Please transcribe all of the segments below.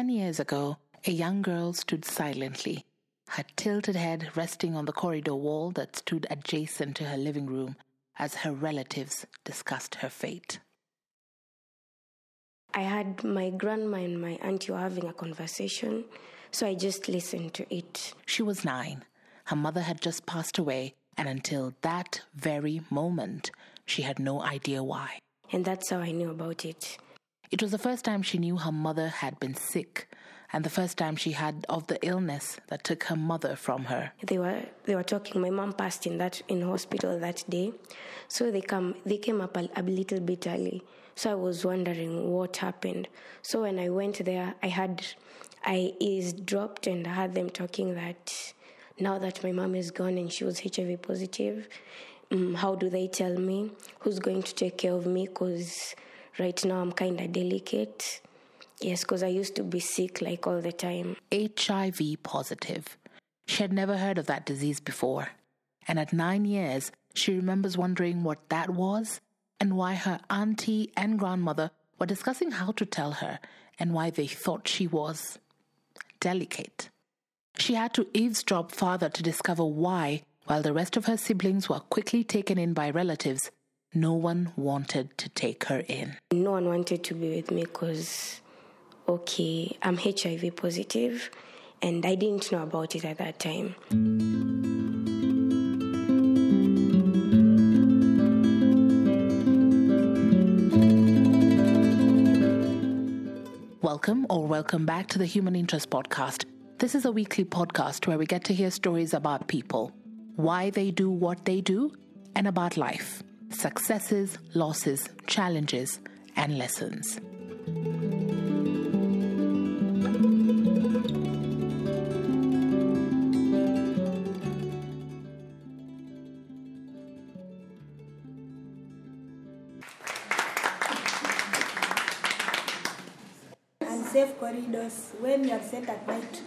Ten years ago, a young girl stood silently, her tilted head resting on the corridor wall that stood adjacent to her living room as her relatives discussed her fate. I had my grandma and my auntie were having a conversation, so I just listened to it. She was nine. Her mother had just passed away, and until that very moment, she had no idea why. And that's how I knew about it. It was the first time she knew her mother had been sick, and the first time she had of the illness that took her mother from her. They were they were talking. My mom passed in that in hospital that day, so they come they came up a, a little bit early. So I was wondering what happened. So when I went there, I had I eavesdropped and I had them talking that now that my mom is gone and she was HIV positive, um, how do they tell me who's going to take care of me? Because right now I'm kind of delicate. Yes, because I used to be sick like all the time. HIV positive. She had never heard of that disease before. And at nine years, she remembers wondering what that was and why her auntie and grandmother were discussing how to tell her and why they thought she was delicate. She had to eavesdrop farther to discover why, while the rest of her siblings were quickly taken in by relatives, no one wanted to take her in. No one wanted to be with me because, okay, I'm HIV positive and I didn't know about it at that time. Welcome or welcome back to the Human Interest Podcast. This is a weekly podcast where we get to hear stories about people, why they do what they do, and about life successes, losses, challenges, and lessons. safe corridors, when you are set at night,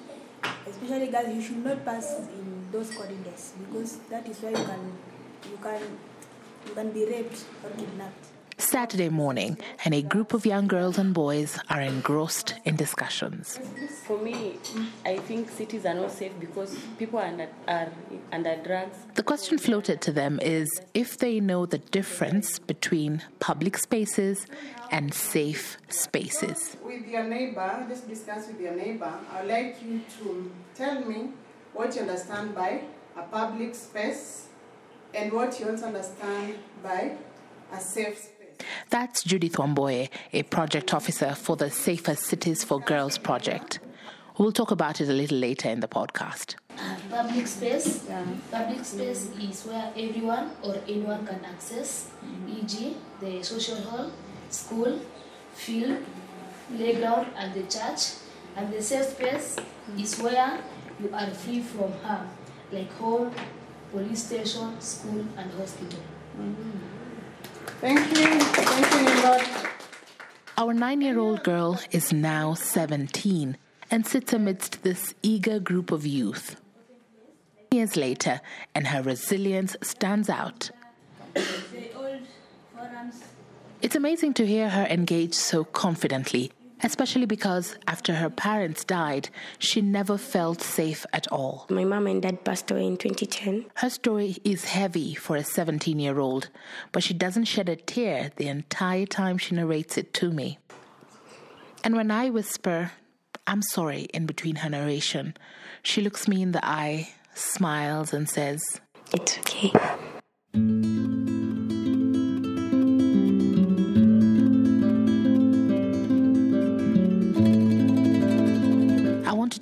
especially guys, you should not pass in those corridors because that is where you can, you can, you can be raped or kidnapped. Saturday morning, and a group of young girls and boys are engrossed in discussions. For me, I think cities are not safe because people are under, are under drugs. The question floated to them is if they know the difference between public spaces and safe spaces. With your neighbor, just discuss with your neighbor. I'd like you to tell me what you understand by a public space and what you also understand by a safe space. That's Judith Wamboye, a project officer for the Safer Cities for Girls project. We'll talk about it a little later in the podcast. Uh, public space. Public space is where everyone or anyone can access, e.g., the social hall, school, field, playground, and the church. And the safe space is where you are free from harm, like home, police station, school, and hospital. Thank you. Thank you a lot. Our nine year old girl is now 17 and sits amidst this eager group of youth. Years later, and her resilience stands out. It's amazing to hear her engage so confidently, especially because after her parents died, she never felt safe at all. My mom and dad passed away in 2010. Her story is heavy for a 17 year old, but she doesn't shed a tear the entire time she narrates it to me. And when I whisper, I'm sorry, in between her narration, she looks me in the eye, smiles, and says, It's okay.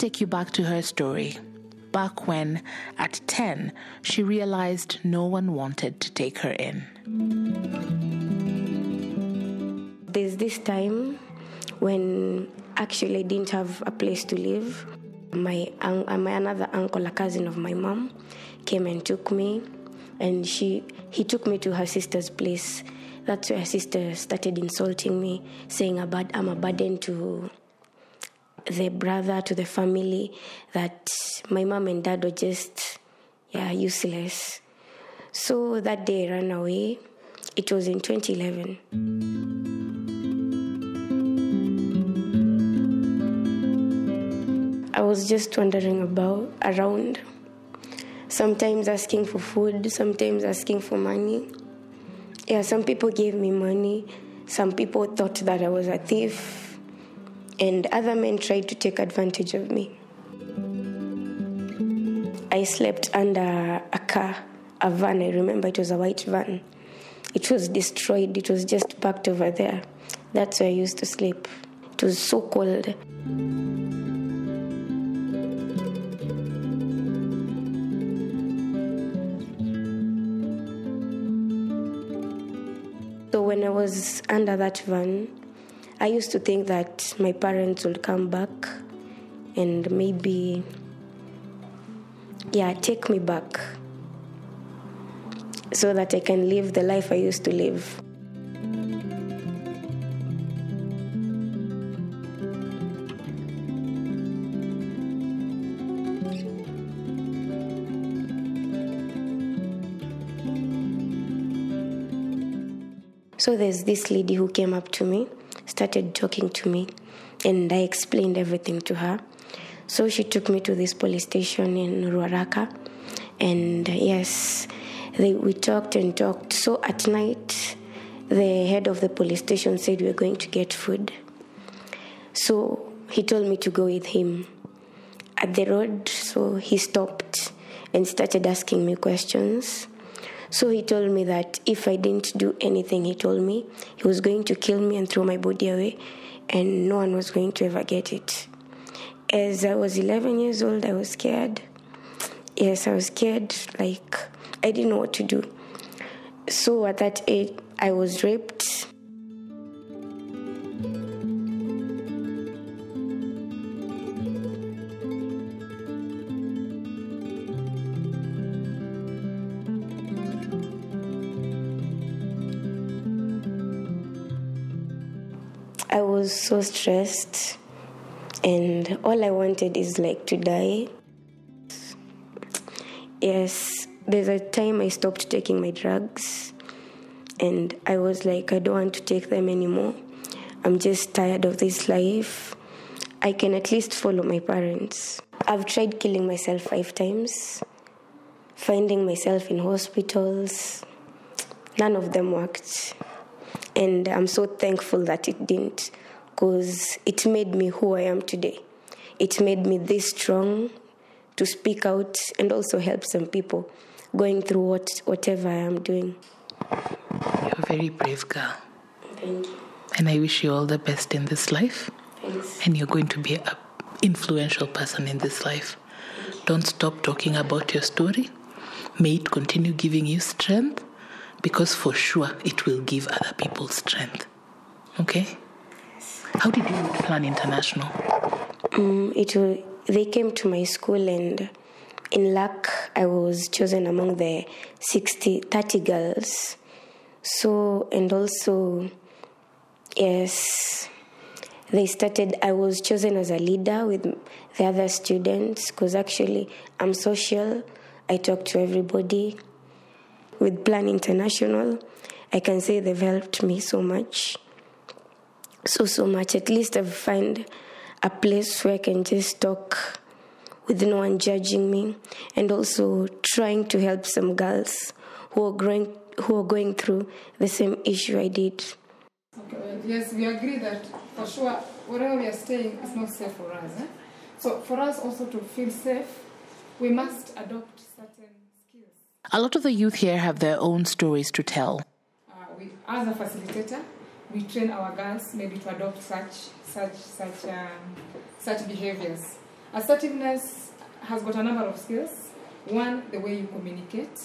Take you back to her story. Back when, at 10, she realized no one wanted to take her in. There's this time when actually I didn't have a place to live. My, uh, my another uncle, a cousin of my mom, came and took me, and she he took me to her sister's place. That's where her sister started insulting me, saying I'm a burden to the brother, to the family, that my mom and dad were just yeah useless. So that day I ran away. It was in 2011. I was just wandering about around, sometimes asking for food, sometimes asking for money. Yeah, some people gave me money, some people thought that I was a thief, and other men tried to take advantage of me. I slept under a car, a van. I remember it was a white van. It was destroyed, it was just parked over there. That's where I used to sleep. It was so cold. So when I was under that van, I used to think that my parents would come back and maybe, yeah, take me back so that I can live the life I used to live. So there's this lady who came up to me, started talking to me, and I explained everything to her. So she took me to this police station in Ruaraka, and uh, yes, they, we talked and talked. So at night, the head of the police station said we are going to get food. So he told me to go with him at the road. So he stopped and started asking me questions. So he told me that if I didn't do anything, he told me he was going to kill me and throw my body away, and no one was going to ever get it. As I was 11 years old, I was scared. Yes, I was scared. Like, I didn't know what to do. So at that age, I was raped. And all I wanted is like to die. Yes, there's a time I stopped taking my drugs, and I was like, I don't want to take them anymore. I'm just tired of this life. I can at least follow my parents. I've tried killing myself five times, finding myself in hospitals. None of them worked. And I'm so thankful that it didn't, because it made me who I am today. It made me this strong to speak out and also help some people going through what, whatever I am doing. You're a very brave girl. Thank you. And I wish you all the best in this life. Thanks. And you're going to be an influential person in this life. Don't stop talking about your story. May it continue giving you strength because for sure it will give other people strength. Okay? How did you Plan International? Um, it wa- they came to my school and in luck I was chosen among the 60 30 girls. So and also yes they started I was chosen as a leader with the other students because actually I'm social. I talk to everybody. With Plan International, I can say they've helped me so much so so much at least i've find a place where i can just talk with no one judging me and also trying to help some girls who are going who are going through the same issue i did Okay, yes, we agree that for sure wherever we are staying is not safe for us. Eh? So for us also to feel safe, we must adopt certain skills. A lot of the youth here have their own stories to tell. Uh, we, as a facilitator, we train our girls maybe to adopt such such such um, such behaviors. Assertiveness has got a number of skills. One, the way you communicate,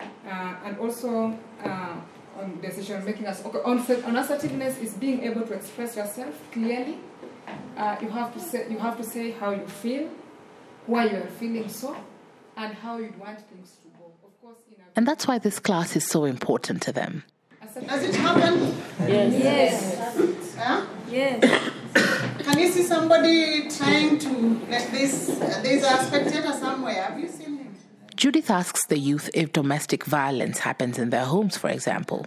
uh, and also uh, on decision making. As okay, on, on assertiveness is being able to express yourself clearly. Uh, you have to say you have to say how you feel, why you are feeling so, and how you want things to go. Of course, And that's why this class is so important to them. Does it happen? Yes. Huh? Yes. Can you see somebody trying to like this? Uh, there's a spectator somewhere. Have you seen him? Judith asks the youth if domestic violence happens in their homes, for example.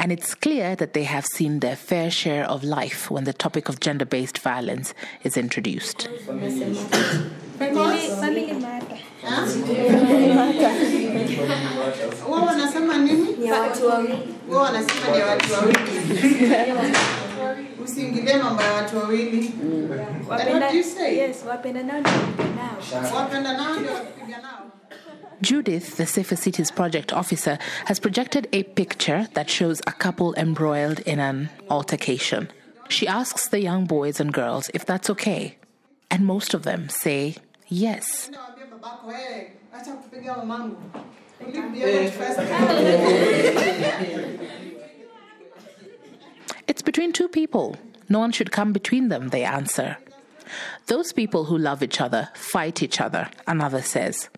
and it's clear that they have seen their fair share of life when the topic of gender based violence is introduced. Family, family matter. Wao? Ni watu wawili. Wao wanasema ni watu wawili. Usiingilie mambo ya watu wawili. What Wapenda, you say? yes, wapenda nao ndio wapenda nao. Wapenda nao ndio wapiga nao. Judith, the Safer Cities project officer, has projected a picture that shows a couple embroiled in an altercation. She asks the young boys and girls if that's okay, and most of them say yes. It's between two people. No one should come between them, they answer. Those people who love each other fight each other, another says,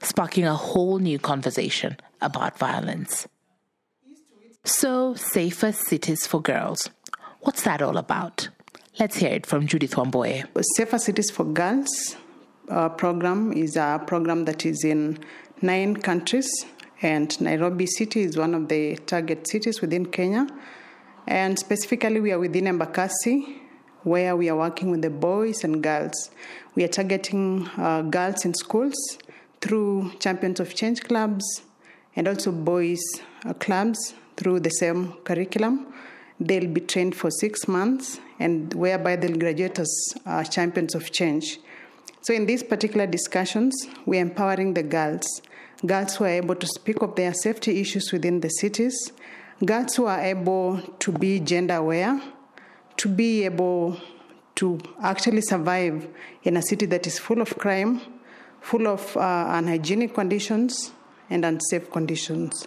sparking a whole new conversation about violence. So, safer cities for girls. What's that all about? Let's hear it from Judith Wamboye. Safer Cities for Girls uh, program is a program that is in nine countries, and Nairobi City is one of the target cities within Kenya. And specifically, we are within Embakasi, where we are working with the boys and girls. We are targeting uh, girls in schools through Champions of Change clubs and also boys uh, clubs through the same curriculum. They'll be trained for six months, and whereby they'll graduate as uh, champions of change. So, in these particular discussions, we're empowering the girls, girls who are able to speak of their safety issues within the cities, girls who are able to be gender aware, to be able to actually survive in a city that is full of crime, full of uh, unhygienic conditions, and unsafe conditions.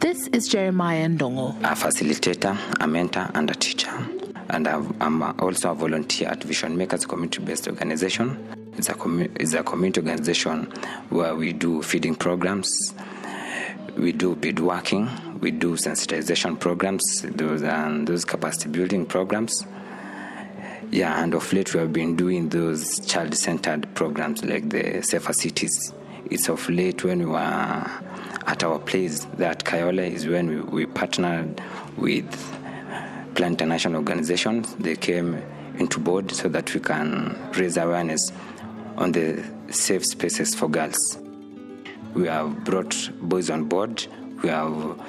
This is Jeremiah Ndongo. a facilitator, a mentor, and a teacher. And I've, I'm also a volunteer at Vision Makers Community Based Organization. It's a, it's a community organization where we do feeding programs, we do beadworking, we do sensitization programs, those, and those capacity building programs. Yeah, and of late we have been doing those child centered programs like the Safer Cities. It's of late when we were at our place that Kayole is when we, we partnered with Plan International organizations. They came into board so that we can raise awareness on the safe spaces for girls. We have brought boys on board. We have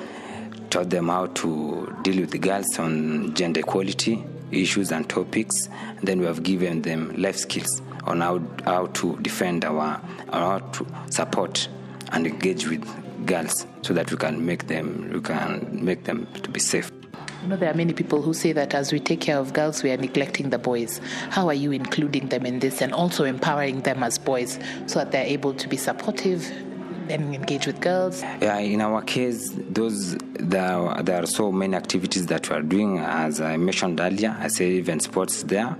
taught them how to deal with the girls on gender equality issues and topics. And then we have given them life skills on how, how to defend our, how to support and engage with girls so that we can make them we can make them to be safe. You know, there are many people who say that as we take care of girls, we are neglecting the boys. How are you including them in this and also empowering them as boys so that they're able to be supportive and engage with girls? Yeah, in our case, those there, there are so many activities that we are doing. As I mentioned earlier, I say even sports there.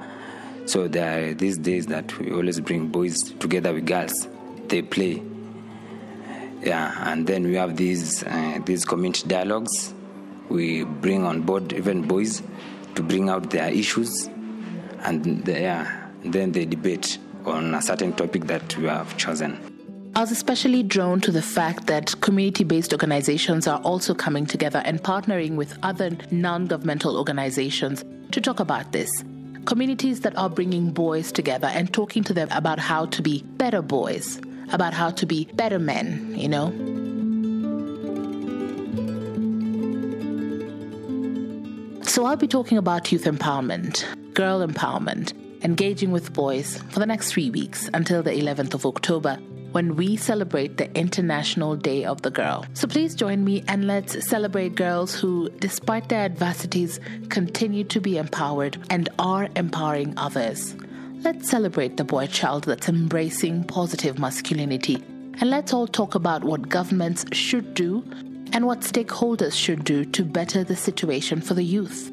So there are these days that we always bring boys together with girls. They play. Yeah, and then we have these uh, these community dialogues. We bring on board even boys to bring out their issues, and they, yeah, then they debate on a certain topic that we have chosen. I was especially drawn to the fact that community based organizations are also coming together and partnering with other non governmental organizations to talk about this. Communities that are bringing boys together and talking to them about how to be better boys, about how to be better men, you know? So I'll be talking about youth empowerment, girl empowerment, engaging with boys for the next three weeks until the 11th of October when we celebrate the International Day of the Girl. So please join me and let's celebrate girls who, despite their adversities, continue to be empowered and are empowering others. Let's celebrate the boy child that's embracing positive masculinity. And let's all talk about what governments should do and what stakeholders should do to better the situation for the youth.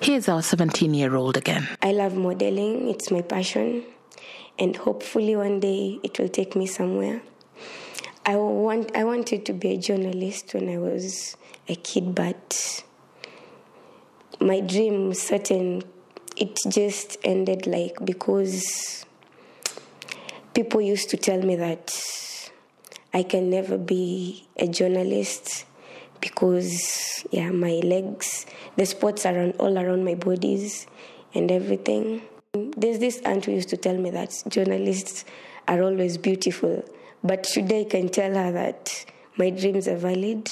Here's our 17 year old again. I love modeling, it's my passion, and hopefully one day it will take me somewhere. I want I wanted to be a journalist when I was a kid, but my dream certain it just ended like because people used to tell me that I can never be a journalist because yeah, my legs, the spots are on, all around my bodies and everything. There's this aunt who used to tell me that journalists are always beautiful, but today I can tell her that my dreams are valid.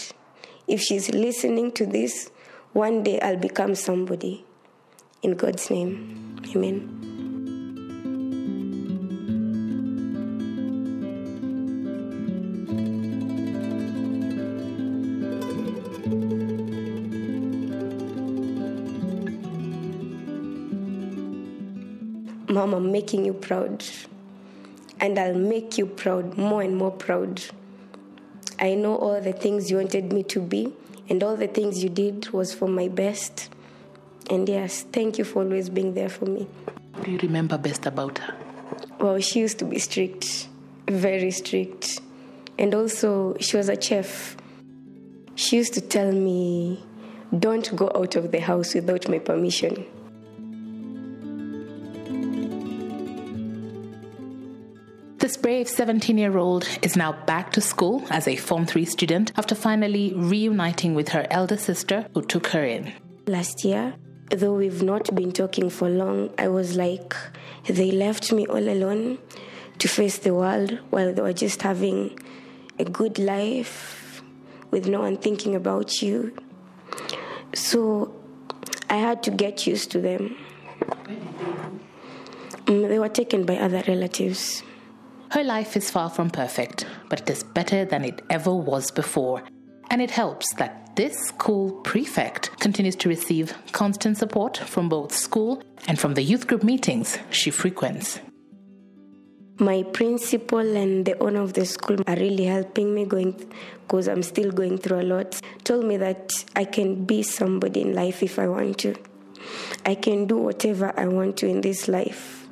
If she's listening to this, one day I'll become somebody. In God's name, amen. Mom, I'm making you proud. And I'll make you proud, more and more proud. I know all the things you wanted me to be, and all the things you did was for my best. And yes, thank you for always being there for me. What do you remember best about her? Well, she used to be strict, very strict. And also, she was a chef. She used to tell me, don't go out of the house without my permission. This brave 17 year old is now back to school as a Form 3 student after finally reuniting with her elder sister who took her in. Last year, though we've not been talking for long, I was like, they left me all alone to face the world while they were just having a good life with no one thinking about you. So I had to get used to them. Mm, They were taken by other relatives. Her life is far from perfect, but it is better than it ever was before. And it helps that this school prefect continues to receive constant support from both school and from the youth group meetings she frequents. My principal and the owner of the school are really helping me going because I'm still going through a lot. Told me that I can be somebody in life if I want to. I can do whatever I want to in this life.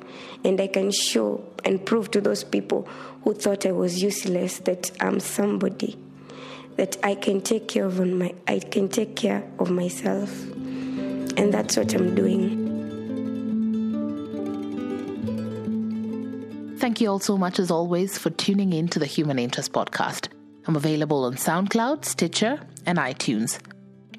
And I can show and prove to those people who thought I was useless that I'm somebody. That I can take care of on my I can take care of myself. And that's what I'm doing. Thank you all so much, as always, for tuning in to the Human Interest Podcast. I'm available on SoundCloud, Stitcher, and iTunes.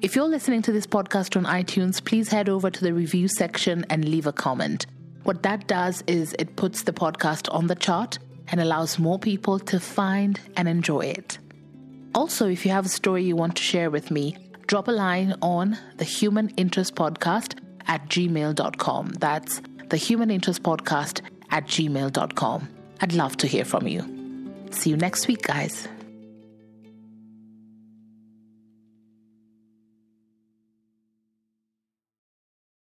If you're listening to this podcast on iTunes, please head over to the review section and leave a comment. What that does is it puts the podcast on the chart and allows more people to find and enjoy it. Also, if you have a story you want to share with me, drop a line on the Human Interest Podcast at gmail.com. That's the Human Interest Podcast at gmail.com. I'd love to hear from you. See you next week, guys.